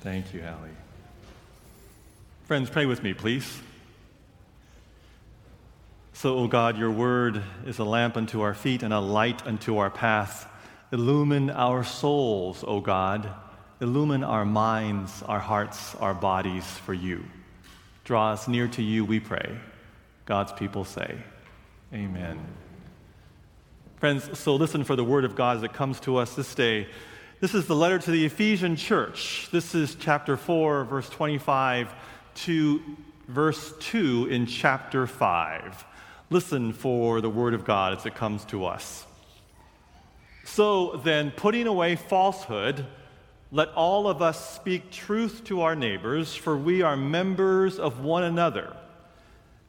Thank you, Allie. Friends, pray with me, please. So, O God, your word is a lamp unto our feet and a light unto our path. Illumine our souls, O God. Illumine our minds, our hearts, our bodies for you. Draw us near to you, we pray. God's people say, Amen. Friends, so listen for the word of God as it comes to us this day. This is the letter to the Ephesian church. This is chapter 4, verse 25 to verse 2 in chapter 5. Listen for the word of God as it comes to us. So then, putting away falsehood, let all of us speak truth to our neighbors, for we are members of one another.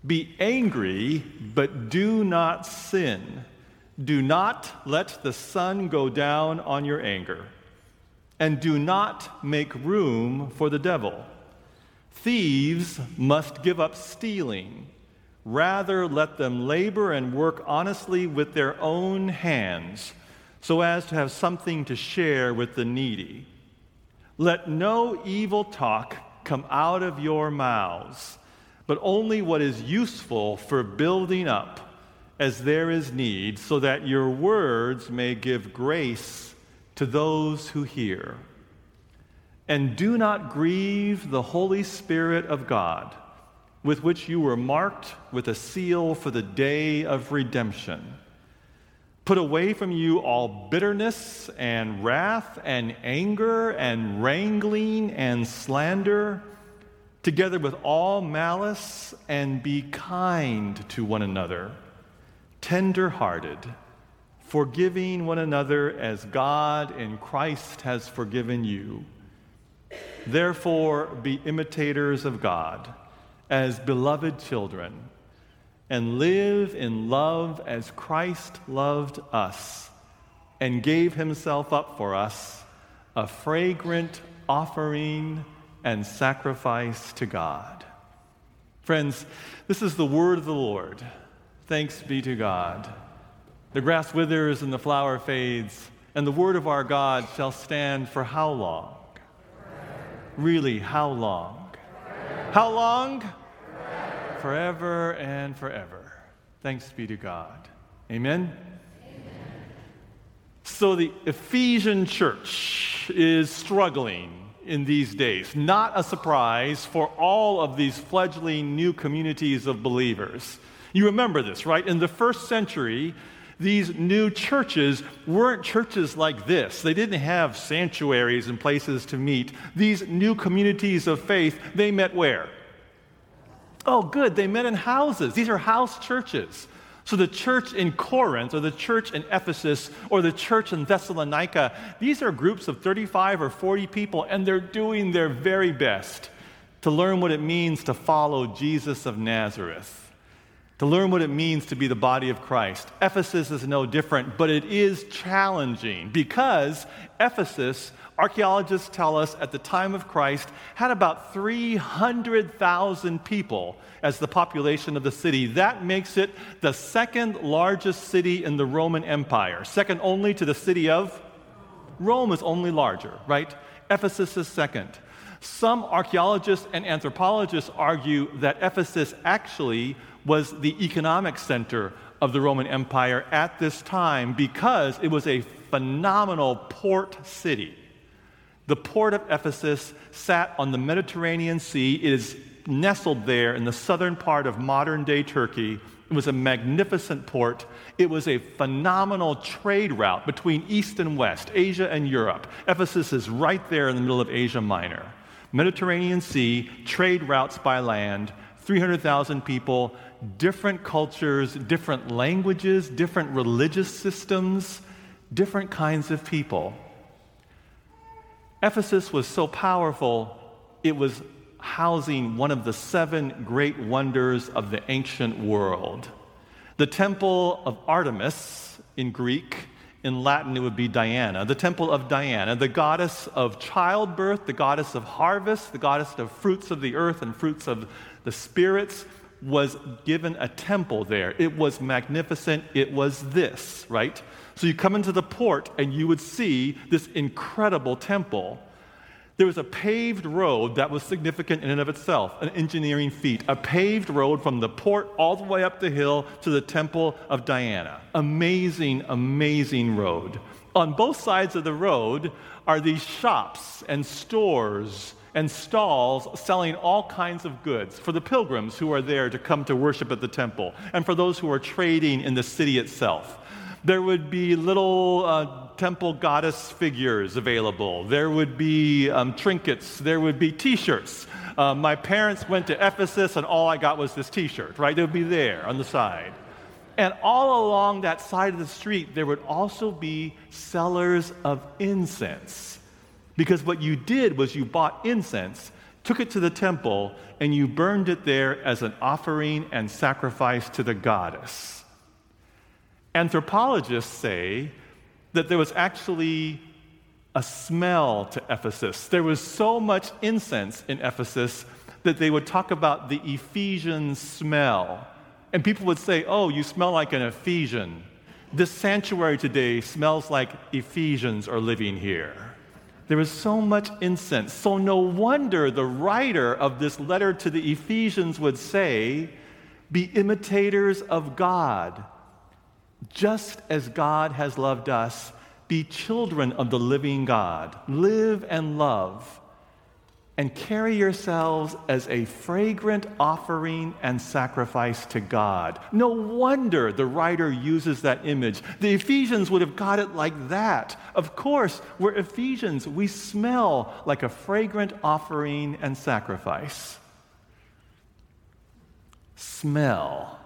Be angry, but do not sin. Do not let the sun go down on your anger and do not make room for the devil. Thieves must give up stealing. Rather, let them labor and work honestly with their own hands, so as to have something to share with the needy. Let no evil talk come out of your mouths, but only what is useful for building up as there is need, so that your words may give grace to those who hear. And do not grieve the Holy Spirit of God, with which you were marked with a seal for the day of redemption. Put away from you all bitterness and wrath and anger and wrangling and slander, together with all malice, and be kind to one another, tender hearted forgiving one another as God in Christ has forgiven you. Therefore, be imitators of God as beloved children, and live in love as Christ loved us and gave himself up for us, a fragrant offering and sacrifice to God. Friends, this is the word of the Lord. Thanks be to God. The grass withers and the flower fades, and the word of our God shall stand for how long? Really, how long? How long? Forever and forever. Thanks be to God. Amen? Amen? So the Ephesian church is struggling in these days. Not a surprise for all of these fledgling new communities of believers. You remember this, right? In the first century, these new churches weren't churches like this. They didn't have sanctuaries and places to meet. These new communities of faith, they met where? Oh, good, they met in houses. These are house churches. So the church in Corinth, or the church in Ephesus, or the church in Thessalonica, these are groups of 35 or 40 people, and they're doing their very best to learn what it means to follow Jesus of Nazareth to learn what it means to be the body of Christ. Ephesus is no different, but it is challenging because Ephesus, archaeologists tell us at the time of Christ, had about 300,000 people as the population of the city. That makes it the second largest city in the Roman Empire, second only to the city of Rome is only larger, right? Ephesus is second. Some archaeologists and anthropologists argue that Ephesus actually was the economic center of the Roman Empire at this time because it was a phenomenal port city. The port of Ephesus sat on the Mediterranean Sea. It is nestled there in the southern part of modern day Turkey. It was a magnificent port. It was a phenomenal trade route between East and West, Asia and Europe. Ephesus is right there in the middle of Asia Minor. Mediterranean Sea, trade routes by land, 300,000 people, different cultures, different languages, different religious systems, different kinds of people. Ephesus was so powerful, it was housing one of the seven great wonders of the ancient world. The temple of Artemis in Greek, in Latin it would be Diana, the temple of Diana, the goddess of childbirth, the goddess of harvest, the goddess of fruits of the earth and fruits of the spirits, was given a temple there. It was magnificent. It was this, right? So you come into the port and you would see this incredible temple there was a paved road that was significant in and of itself, an engineering feat. A paved road from the port all the way up the hill to the temple of Diana. Amazing, amazing road. On both sides of the road are these shops and stores and stalls selling all kinds of goods for the pilgrims who are there to come to worship at the temple and for those who are trading in the city itself. There would be little uh, temple goddess figures available. There would be um, trinkets. There would be t shirts. Uh, my parents went to Ephesus, and all I got was this t shirt, right? It would be there on the side. And all along that side of the street, there would also be sellers of incense. Because what you did was you bought incense, took it to the temple, and you burned it there as an offering and sacrifice to the goddess. Anthropologists say that there was actually a smell to Ephesus. There was so much incense in Ephesus that they would talk about the Ephesian smell. And people would say, Oh, you smell like an Ephesian. This sanctuary today smells like Ephesians are living here. There was so much incense. So, no wonder the writer of this letter to the Ephesians would say, Be imitators of God just as God has loved us, be children of the living God. Live and love, and carry yourselves as a fragrant offering and sacrifice to God. No wonder the writer uses that image. The Ephesians would have got it like that. Of course, we're Ephesians. We smell like a fragrant offering and sacrifice. Smell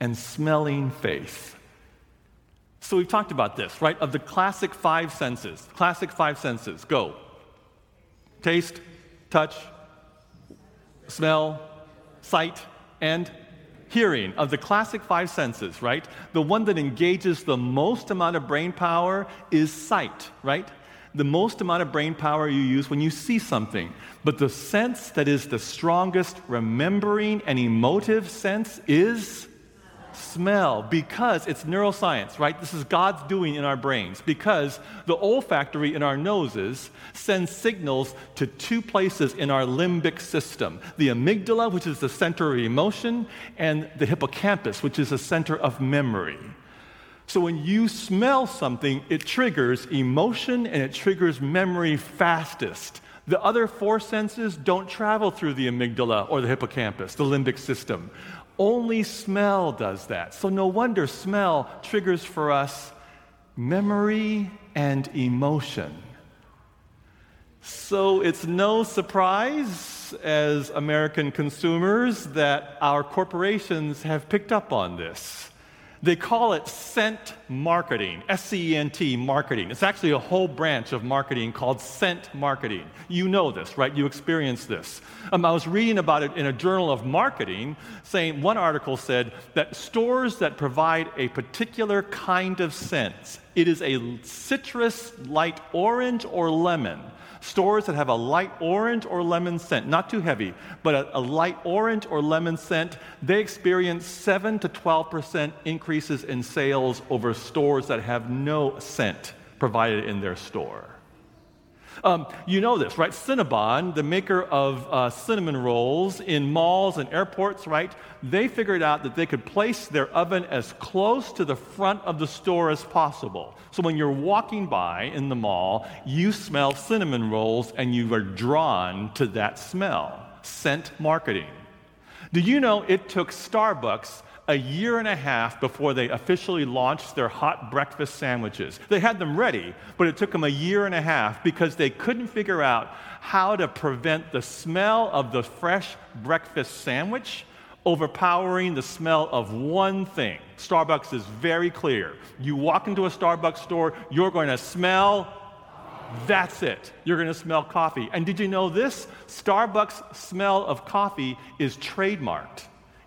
and smelling faith. So we've talked about this, right? Of the classic five senses. Classic five senses. Go. Taste, touch, smell, sight, and hearing. Of the classic five senses, right? The one that engages the most amount of brain power is sight, right? The most amount of brain power you use when you see something. But the sense that is the strongest remembering and emotive sense is smell because it's neuroscience, right? This is God's doing in our brains because the olfactory in our noses sends signals to two places in our limbic system the amygdala, which is the center of emotion, and the hippocampus, which is the center of memory. So when you smell something, it triggers emotion and it triggers memory fastest. The other four senses don't travel through the amygdala or the hippocampus, the limbic system. Only smell does that. So, no wonder smell triggers for us memory and emotion. So, it's no surprise as American consumers that our corporations have picked up on this. They call it scent marketing, S E N T marketing. It's actually a whole branch of marketing called scent marketing. You know this, right? You experience this. Um, I was reading about it in a journal of marketing, saying one article said that stores that provide a particular kind of scent, it is a citrus, light orange, or lemon stores that have a light orange or lemon scent, not too heavy, but a, a light orange or lemon scent, they experience 7 to 12% increases in sales over stores that have no scent provided in their store. Um, you know this, right? Cinnabon, the maker of uh, cinnamon rolls in malls and airports, right? They figured out that they could place their oven as close to the front of the store as possible. So when you're walking by in the mall, you smell cinnamon rolls and you are drawn to that smell. Scent marketing. Do you know it took Starbucks a year and a half before they officially launched their hot breakfast sandwiches. They had them ready, but it took them a year and a half because they couldn't figure out how to prevent the smell of the fresh breakfast sandwich overpowering the smell of one thing. Starbucks is very clear. You walk into a Starbucks store, you're going to smell That's it. You're going to smell coffee. And did you know this? Starbucks smell of coffee is trademarked.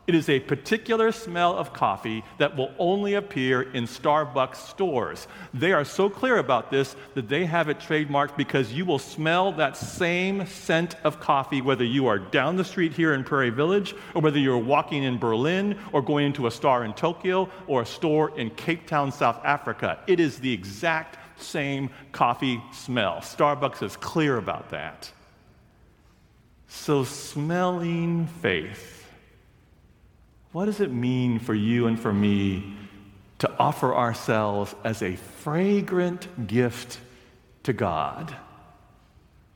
It is a particular smell of coffee that will only appear in Starbucks stores. They are so clear about this that they have it trademarked because you will smell that same scent of coffee whether you are down the street here in Prairie Village or whether you're walking in Berlin or going into a store in Tokyo or a store in Cape Town, South Africa. It is the exact same coffee smell. Starbucks is clear about that. So, smelling faith what does it mean for you and for me to offer ourselves as a fragrant gift to God?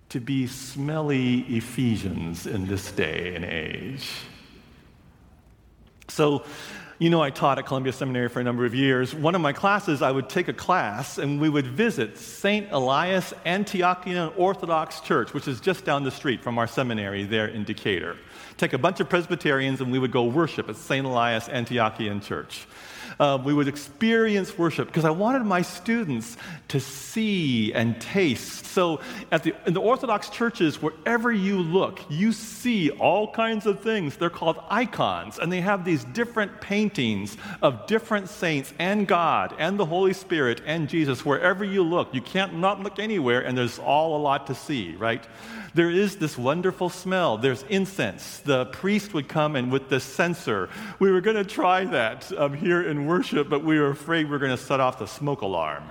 To be smelly Ephesians in this day and age. So, you know, I taught at Columbia Seminary for a number of years. One of my classes, I would take a class and we would visit St. Elias Antiochian Orthodox Church, which is just down the street from our seminary there in Decatur take a bunch of Presbyterians and we would go worship at St. Elias Antiochian Church. Uh, we would experience worship because I wanted my students to see and taste. So, at the, in the Orthodox churches, wherever you look, you see all kinds of things. They're called icons, and they have these different paintings of different saints and God and the Holy Spirit and Jesus. Wherever you look, you can't not look anywhere, and there's all a lot to see, right? there is this wonderful smell. There's incense. The priest would come and with the censer. We were going to try that um, here in worship, but we were afraid we were going to set off the smoke alarm.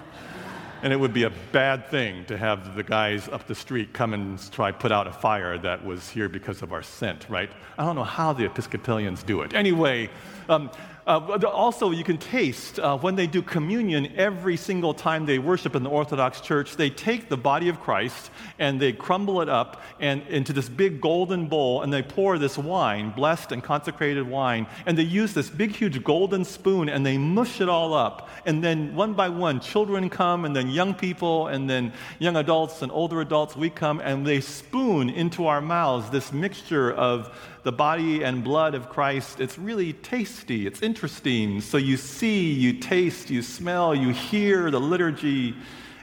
And it would be a bad thing to have the guys up the street come and try put out a fire that was here because of our scent, right? I don't know how the Episcopalians do it. Anyway, um, uh, also, you can taste uh, when they do communion every single time they worship in the Orthodox Church, they take the body of Christ and they crumble it up and into this big golden bowl and they pour this wine, blessed and consecrated wine, and they use this big, huge golden spoon and they mush it all up. And then one by one, children come and then young people and then young adults and older adults, we come and they spoon into our mouths this mixture of the body and blood of Christ, it's really tasty, it's interesting. So you see, you taste, you smell, you hear the liturgy,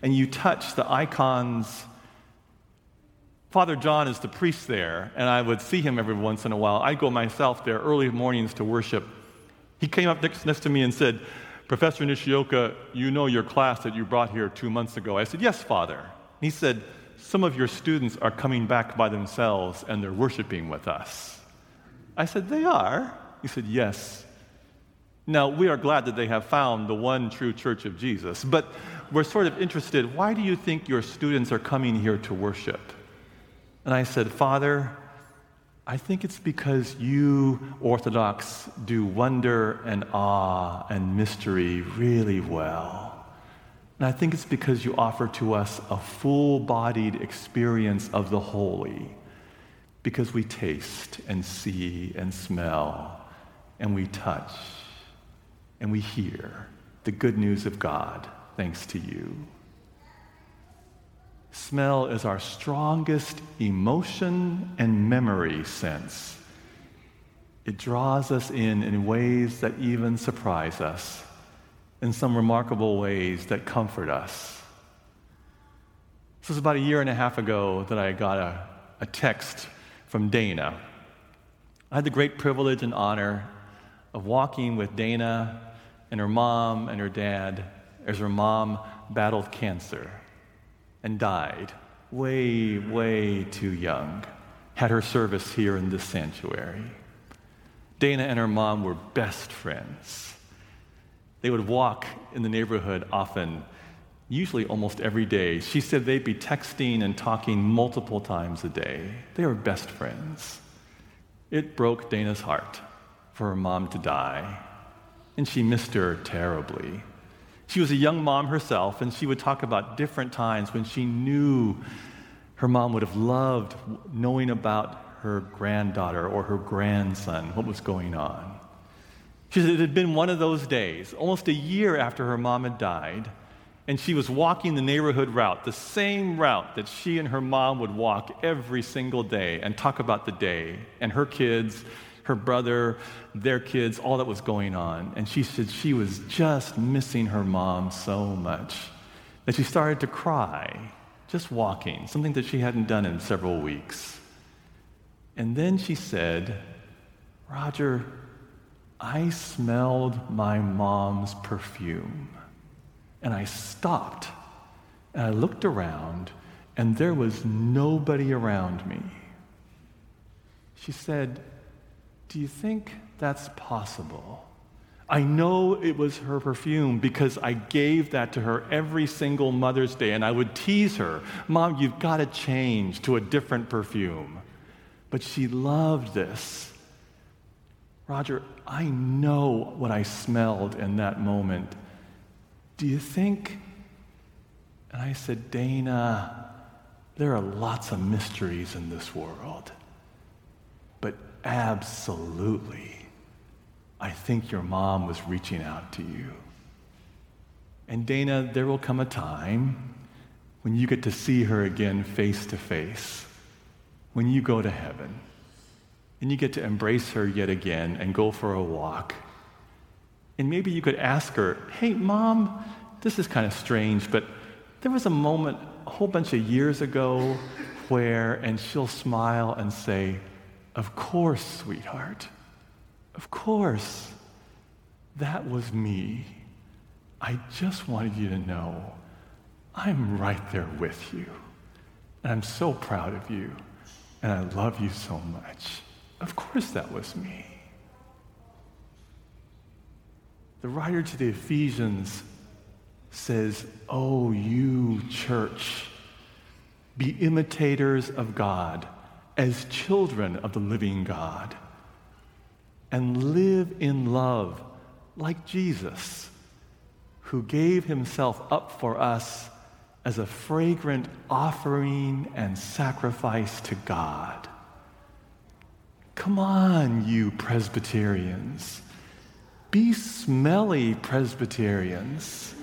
and you touch the icons. Father John is the priest there, and I would see him every once in a while. I'd go myself there early mornings to worship. He came up next, next to me and said, Professor Nishioka, you know your class that you brought here two months ago. I said, Yes, Father. He said, Some of your students are coming back by themselves and they're worshiping with us. I said, They are. He said, Yes. Now, we are glad that they have found the one true church of Jesus, but we're sort of interested why do you think your students are coming here to worship? And I said, Father, I think it's because you, Orthodox, do wonder and awe and mystery really well. And I think it's because you offer to us a full bodied experience of the holy because we taste and see and smell and we touch and we hear the good news of God thanks to you. Smell is our strongest emotion and memory sense. It draws us in in ways that even surprise us, in some remarkable ways that comfort us. This was about a year and a half ago that I got a, a text from Dana. I had the great privilege and honor of walking with Dana and her mom and her dad as her mom battled cancer and died way, way too young. Had her service here in this sanctuary. Dana and her mom were best friends. They would walk in the neighborhood often usually almost every day. She said they'd be texting and talking multiple times a day. They were best friends. It broke Dana's heart for her mom to die, and she missed her terribly. She was a young mom herself, and she would talk about different times when she knew her mom would have loved knowing about her granddaughter or her grandson, what was going on. She said it had been one of those days, almost a year after her mom had died, and she was walking the neighborhood route, the same route that she and her mom would walk every single day and talk about the day and her kids, her brother, their kids, all that was going on. And she said she was just missing her mom so much that she started to cry, just walking, something that she hadn't done in several weeks. And then she said, Roger, I smelled my mom's perfume. And I stopped and I looked around, and there was nobody around me. She said, Do you think that's possible? I know it was her perfume because I gave that to her every single Mother's Day, and I would tease her, Mom, you've got to change to a different perfume. But she loved this. Roger, I know what I smelled in that moment. Do you think? And I said, Dana, there are lots of mysteries in this world, but absolutely I think your mom was reaching out to you. And Dana, there will come a time when you get to see her again face to face, when you go to heaven, and you get to embrace her yet again and go for a walk. And maybe you could ask her, hey, mom, this is kind of strange, but there was a moment a whole bunch of years ago where, and she'll smile and say, of course, sweetheart. Of course, that was me. I just wanted you to know I'm right there with you. And I'm so proud of you. And I love you so much. Of course, that was me. The writer to the Ephesians says, Oh, you church, be imitators of God as children of the living God and live in love like Jesus, who gave himself up for us as a fragrant offering and sacrifice to God. Come on, you Presbyterians. Be smelly Presbyterians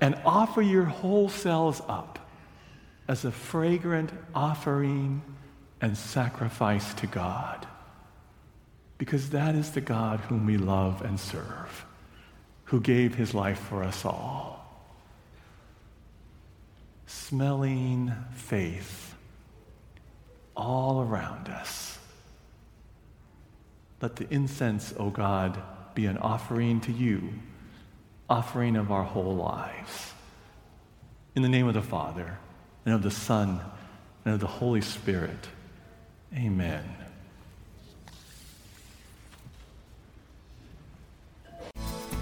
and offer your whole selves up as a fragrant offering and sacrifice to God because that is the God whom we love and serve, who gave his life for us all. Smelling faith all around us. Let the incense, O oh God, be an offering to you, offering of our whole lives. In the name of the Father, and of the Son, and of the Holy Spirit, amen.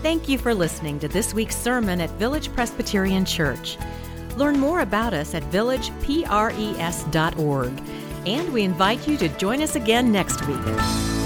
Thank you for listening to this week's sermon at Village Presbyterian Church. Learn more about us at villagepres.org, and we invite you to join us again next week.